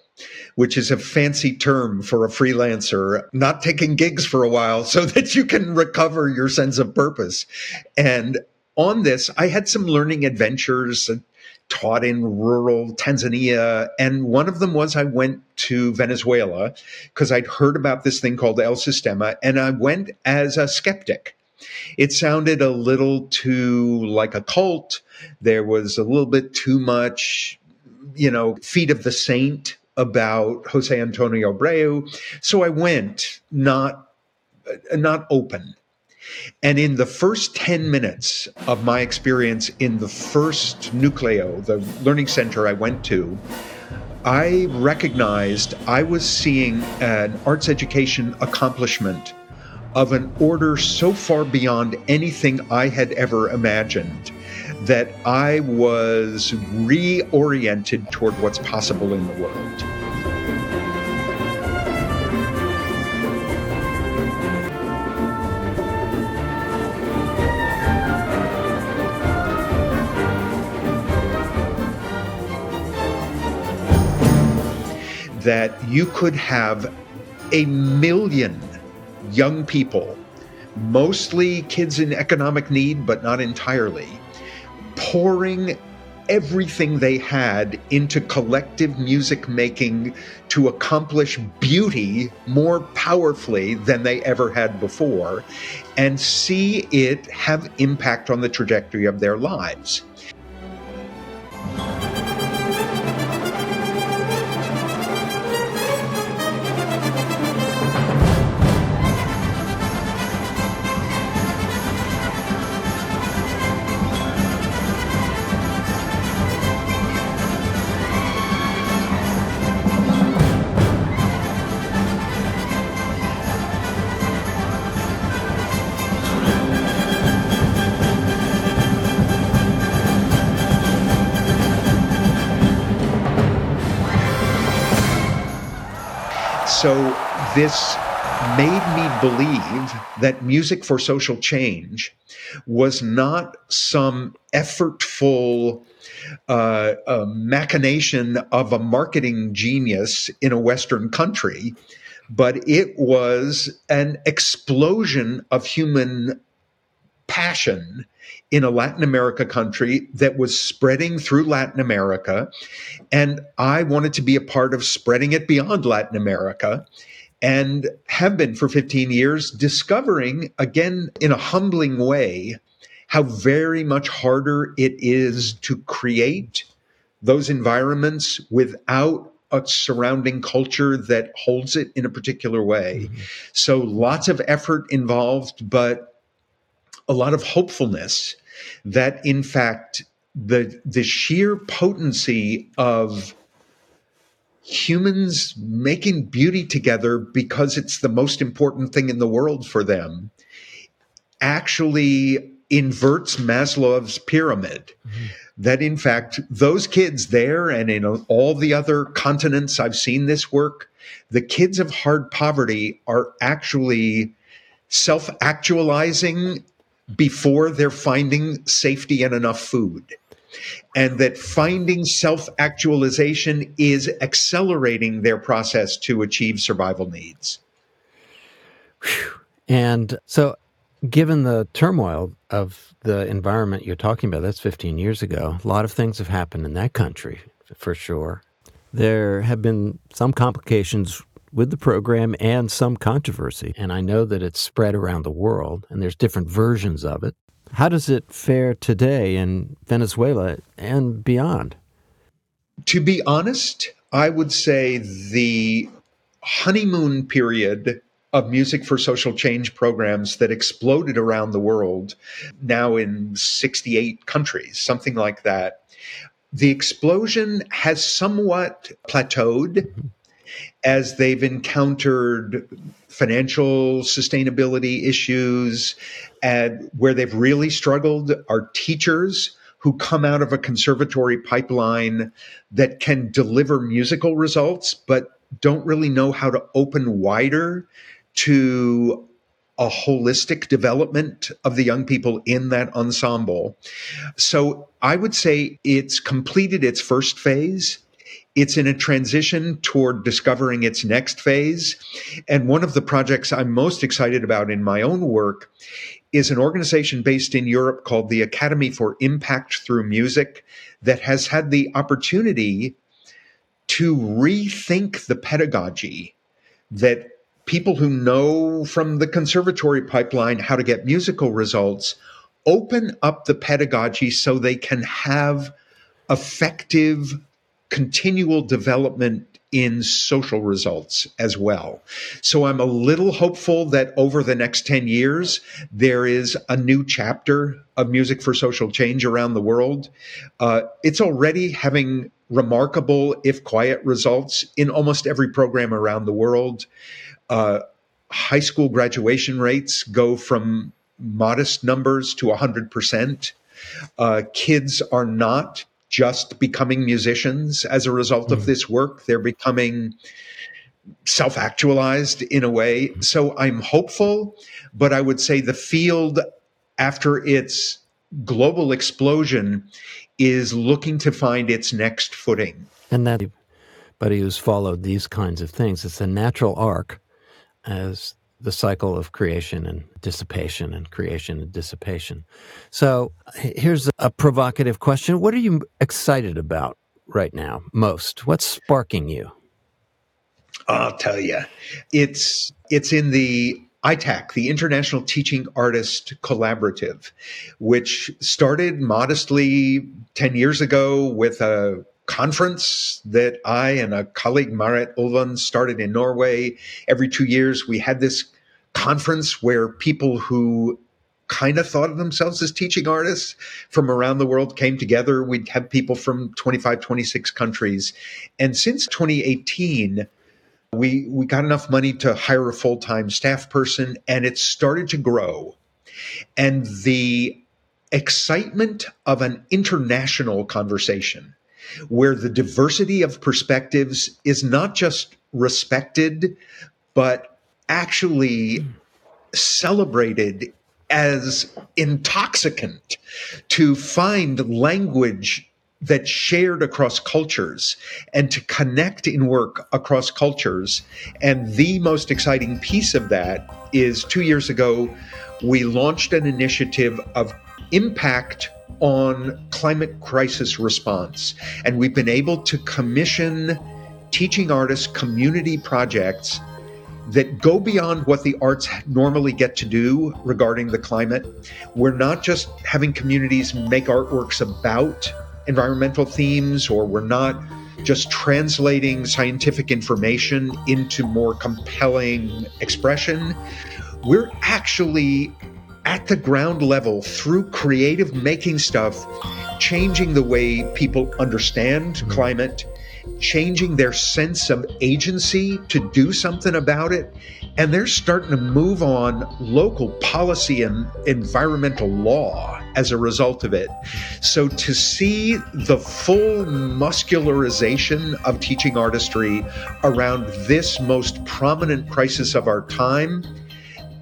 which is a fancy term for a freelancer, not taking gigs for a while so that you can recover your sense of purpose. And on this, I had some learning adventures, uh, taught in rural Tanzania. And one of them was I went to Venezuela because I'd heard about this thing called El Sistema, and I went as a skeptic. It sounded a little too like a cult. There was a little bit too much, you know, feet of the saint about Jose Antonio Abreu. So I went not not open. And in the first 10 minutes of my experience in the first Nucleo, the learning center I went to, I recognized I was seeing an arts education accomplishment of an order so far beyond anything I had ever imagined that I was reoriented toward what's possible in the world. that you could have a million young people, mostly kids in economic need, but not entirely, pouring everything they had into collective music making to accomplish beauty more powerfully than they ever had before and see it have impact on the trajectory of their lives. So this made me believe that music for social change was not some effortful uh, machination of a marketing genius in a Western country, but it was an explosion of human passion in a Latin America country that was spreading through Latin America. And I wanted to be a part of spreading it beyond Latin America and have been for 15 years, discovering again in a humbling way how very much harder it is to create those environments without a surrounding culture that holds it in a particular way. Mm-hmm. So lots of effort involved, but a lot of hopefulness that in fact the the sheer potency of humans making beauty together because it's the most important thing in the world for them actually inverts Maslow's pyramid. Mm-hmm. That in fact, those kids there and in all the other continents I've seen this work, the kids of hard poverty are actually self actualizing before they're finding safety and enough food. And that finding self actualization is accelerating their process to achieve survival needs. And so, given the turmoil of the environment you're talking about, that's 15 years ago, a lot of things have happened in that country for sure. There have been some complications with the program and some controversy. And I know that it's spread around the world and there's different versions of it. How does it fare today in Venezuela and beyond? To be honest, I would say the honeymoon period of music for social change programs that exploded around the world, now in 68 countries, something like that. The explosion has somewhat plateaued. Mm-hmm. As they've encountered financial sustainability issues and where they've really struggled are teachers who come out of a conservatory pipeline that can deliver musical results but don't really know how to open wider to a holistic development of the young people in that ensemble. So I would say it's completed its first phase it's in a transition toward discovering its next phase. And one of the projects I'm most excited about in my own work is an organization based in Europe called the Academy for Impact Through Music that has had the opportunity to rethink the pedagogy that people who know from the conservatory pipeline how to get musical results open up the pedagogy so they can have effective continual development in social results as well. So I'm a little hopeful that over the next 10 years, there is a new chapter of music for social change around the world. Uh, it's already having remarkable, if quiet, results in almost every program around the world. Uh, high school graduation rates go from modest numbers to 100%. Uh, kids are not just becoming musicians as a result mm. of this work. They're becoming self actualized in a way. So I'm hopeful, but I would say the field, after its global explosion, is looking to find its next footing. And that, but who's followed these kinds of things, it's a natural arc as the cycle of creation and dissipation and creation and dissipation. So here's a provocative question. What are you excited about right now most? What's sparking you? I'll tell you. It's it's in the ITAC, the International Teaching Artist Collaborative, which started modestly 10 years ago with a conference that I and a colleague, Marit Ulvund, started in Norway. Every two years, we had this conference where people who kind of thought of themselves as teaching artists from around the world came together. We'd have people from 25, 26 countries. And since 2018, we, we got enough money to hire a full time staff person, and it started to grow. And the excitement of an international conversation where the diversity of perspectives is not just respected, but actually celebrated as intoxicant to find language that shared across cultures and to connect in work across cultures. And the most exciting piece of that is two years ago, we launched an initiative of impact on climate crisis response. And we've been able to commission teaching artists community projects that go beyond what the arts normally get to do regarding the climate. We're not just having communities make artworks about environmental themes, or we're not just translating scientific information into more compelling expression. We're actually at the ground level through creative making stuff, changing the way people understand mm-hmm. climate, changing their sense of agency to do something about it. And they're starting to move on local policy and environmental law as a result of it. So to see the full muscularization of teaching artistry around this most prominent crisis of our time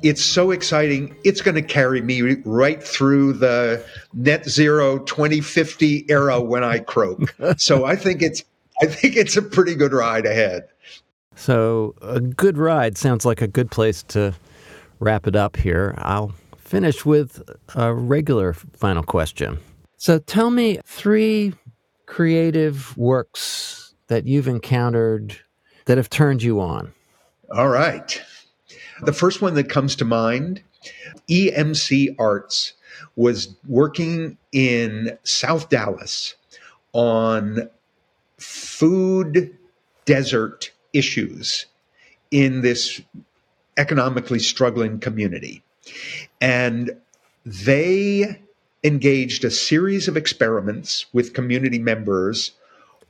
it's so exciting. It's going to carry me right through the net zero 2050 era when I croak. so I think it's I think it's a pretty good ride ahead. So a good ride sounds like a good place to wrap it up here. I'll finish with a regular final question. So tell me three creative works that you've encountered that have turned you on. All right. The first one that comes to mind EMC Arts was working in South Dallas on food desert issues in this economically struggling community. And they engaged a series of experiments with community members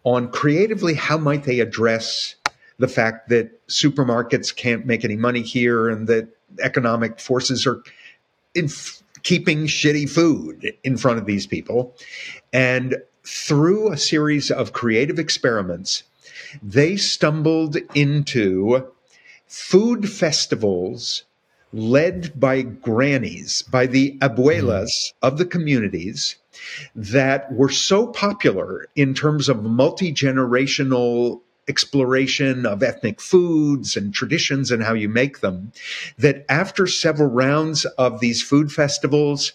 on creatively how might they address the fact that supermarkets can't make any money here and that economic forces are in keeping shitty food in front of these people. And through a series of creative experiments, they stumbled into food festivals led by grannies, by the abuelas mm. of the communities that were so popular in terms of multi generational exploration of ethnic foods and traditions and how you make them, that after several rounds of these food festivals,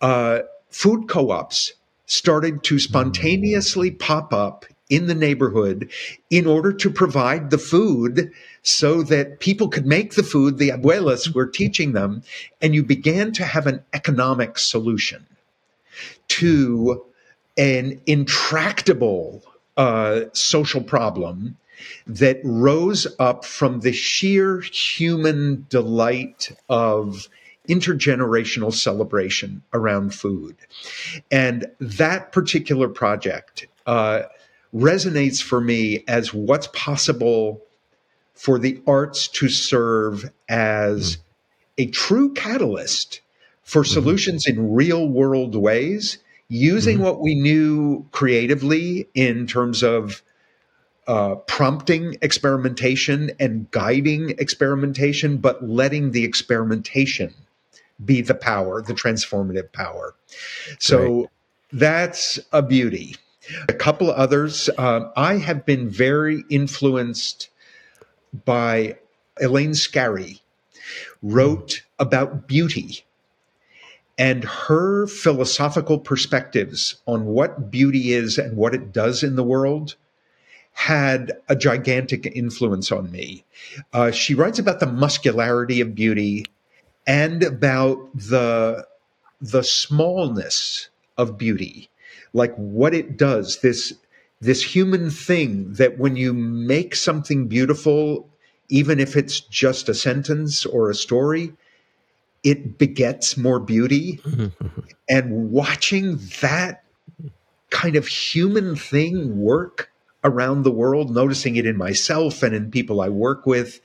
uh, food co ops started to spontaneously pop up in the neighborhood in order to provide the food so that people could make the food the abuelas were teaching them. And you began to have an economic solution to an intractable uh, social problem that rose up from the sheer human delight of intergenerational celebration around food. And that particular project uh, resonates for me as what's possible for the arts to serve as a true catalyst for solutions in real world ways, using what we knew creatively in terms of uh, prompting experimentation and guiding experimentation, but letting the experimentation be the power, the transformative power. So Right. that's a beauty. A couple of others. Um, I have been very influenced by Elaine Scarry, wrote about beauty and her philosophical perspectives on what beauty is and what it does in the world had a gigantic influence on me. Uh, she writes about the muscularity of beauty and about the the smallness of beauty, like what it does. This this human thing that when you make something beautiful, even if it's just a sentence or a story, it begets more beauty. And watching that kind of human thing work around the world, noticing it in myself and in people I work with,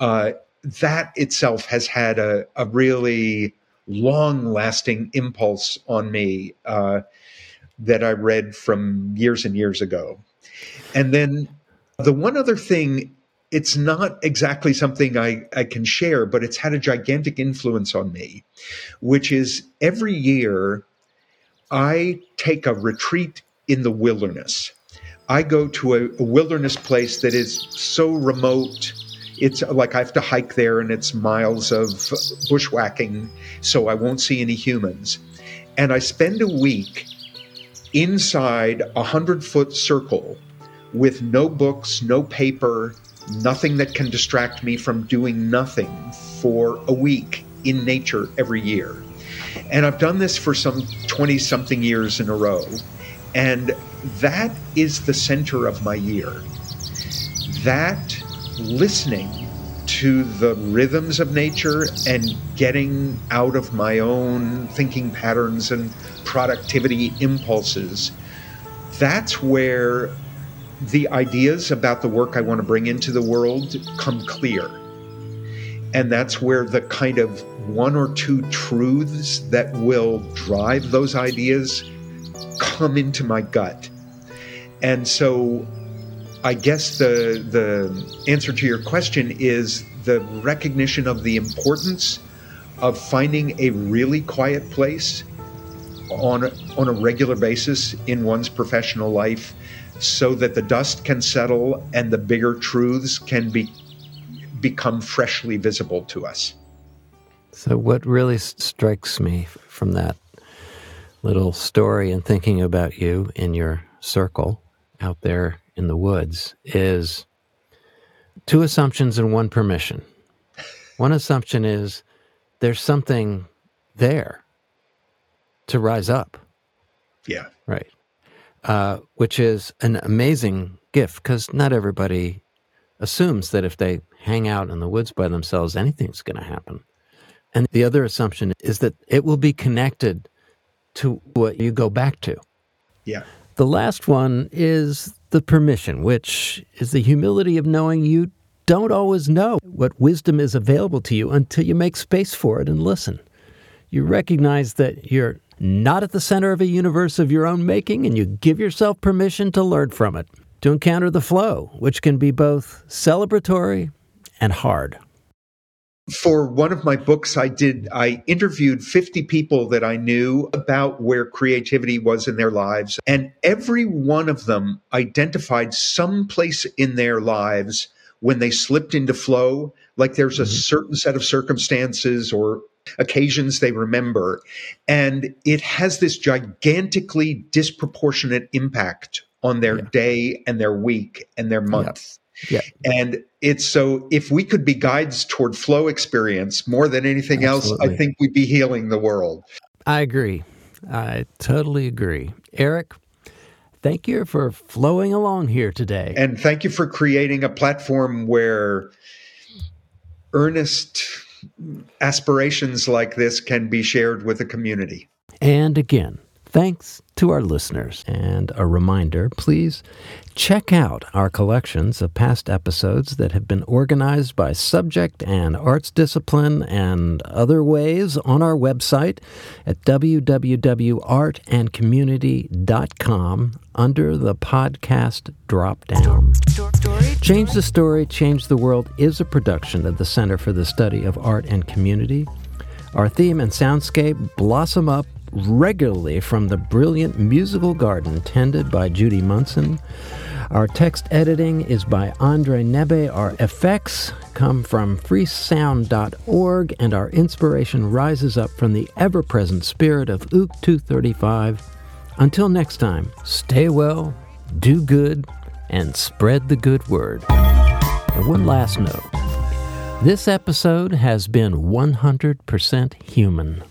uh, that itself has had a, a really long lasting impulse on me uh, that I read from years and years ago. And then the one other thing, it's not exactly something I, I can share, but it's had a gigantic influence on me, which is every year I take a retreat in the wilderness. I go to a, a wilderness place that is so remote. It's like I have to hike there and it's miles of bushwhacking, so I won't see any humans. And I spend a week inside a hundred foot circle with no books, no paper, nothing that can distract me from doing nothing for a week in nature every year. And I've done this for some 20 something years in a row. And that is the center of my year. That listening to the rhythms of nature and getting out of my own thinking patterns and productivity impulses, that's where the ideas about the work I want to bring into the world come clear. And that's where the kind of one or two truths that will drive those ideas come into my gut. And so I guess the the answer to your question is the recognition of the importance of finding a really quiet place on on a regular basis in one's professional life so that the dust can settle and the bigger truths can be become freshly visible to us. So, what really strikes me from that little story and thinking about you in your circle out there in the woods is two assumptions and one permission. One assumption is there's something there to rise up, Yeah. right? Uh, which is an amazing gift because not everybody assumes that if they hang out in the woods by themselves, anything's going to happen. And the other assumption is that it will be connected to what you go back to. Yeah. The last one is the permission, which is the humility of knowing you don't always know what wisdom is available to you until you make space for it and listen. You recognize that you're not at the center of a universe of your own making, and you give yourself permission to learn from it, to encounter the flow, which can be both celebratory and hard. For one of my books, I did, I interviewed 50 people that I knew about where creativity was in their lives. And every one of them identified some place in their lives when they slipped into flow, like there's a mm-hmm. certain set of circumstances or occasions they remember. And it has this gigantically disproportionate impact on their Yeah. day and their week and their month. Yeah. And it's so if we could be guides toward flow experience more than anything else, I think we'd be healing the world. I agree. I totally agree. Eric, thank you for flowing along here today. And thank you for creating a platform where earnest aspirations like this can be shared with the community. And again, thanks to our listeners. And a reminder please check out our collections of past episodes that have been organized by subject and arts discipline and other ways on our website at www.artandcommunity.com under the podcast drop down. Change the Story, Change the World is a production of the Center for the Study of Art and Community. Our theme and soundscape blossom up regularly from the brilliant musical garden tended by Judy Munson. Our text editing is by Andre Nebe. Our effects come from freesound.org, and our inspiration rises up from the ever present spirit of Ook 235. Until next time, stay well, do good, and spread the good word. And one last note this episode has been 100% human.